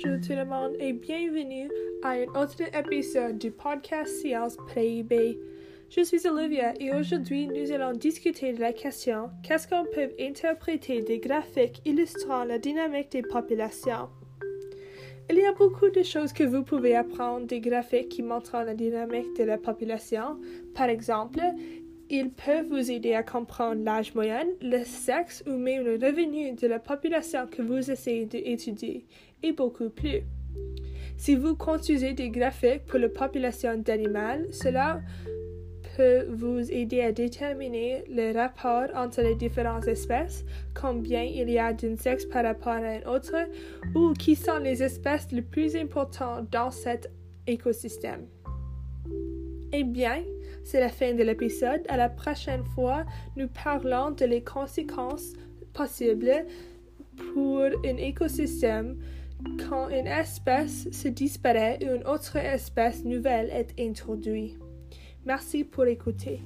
Bonjour tout le monde et bienvenue à un autre épisode du podcast Science PIB. Je suis Olivia et aujourd'hui nous allons discuter de la question qu'est-ce qu'on peut interpréter des graphiques illustrant la dynamique des populations? Il y a beaucoup de choses que vous pouvez apprendre des graphiques qui montrent la dynamique de la population. Par exemple, ils peuvent vous aider à comprendre l'âge moyen, le sexe ou même le revenu de la population que vous essayez d'étudier, et beaucoup plus. Si vous construisez des graphiques pour la population d'animaux, cela peut vous aider à déterminer le rapport entre les différentes espèces, combien il y a d'un sexe par rapport à un autre, ou qui sont les espèces les plus importantes dans cet écosystème. Eh bien, c'est la fin de l'épisode. À la prochaine fois, nous parlons de les conséquences possibles pour un écosystème quand une espèce se disparaît ou une autre espèce nouvelle est introduite. Merci pour écouter.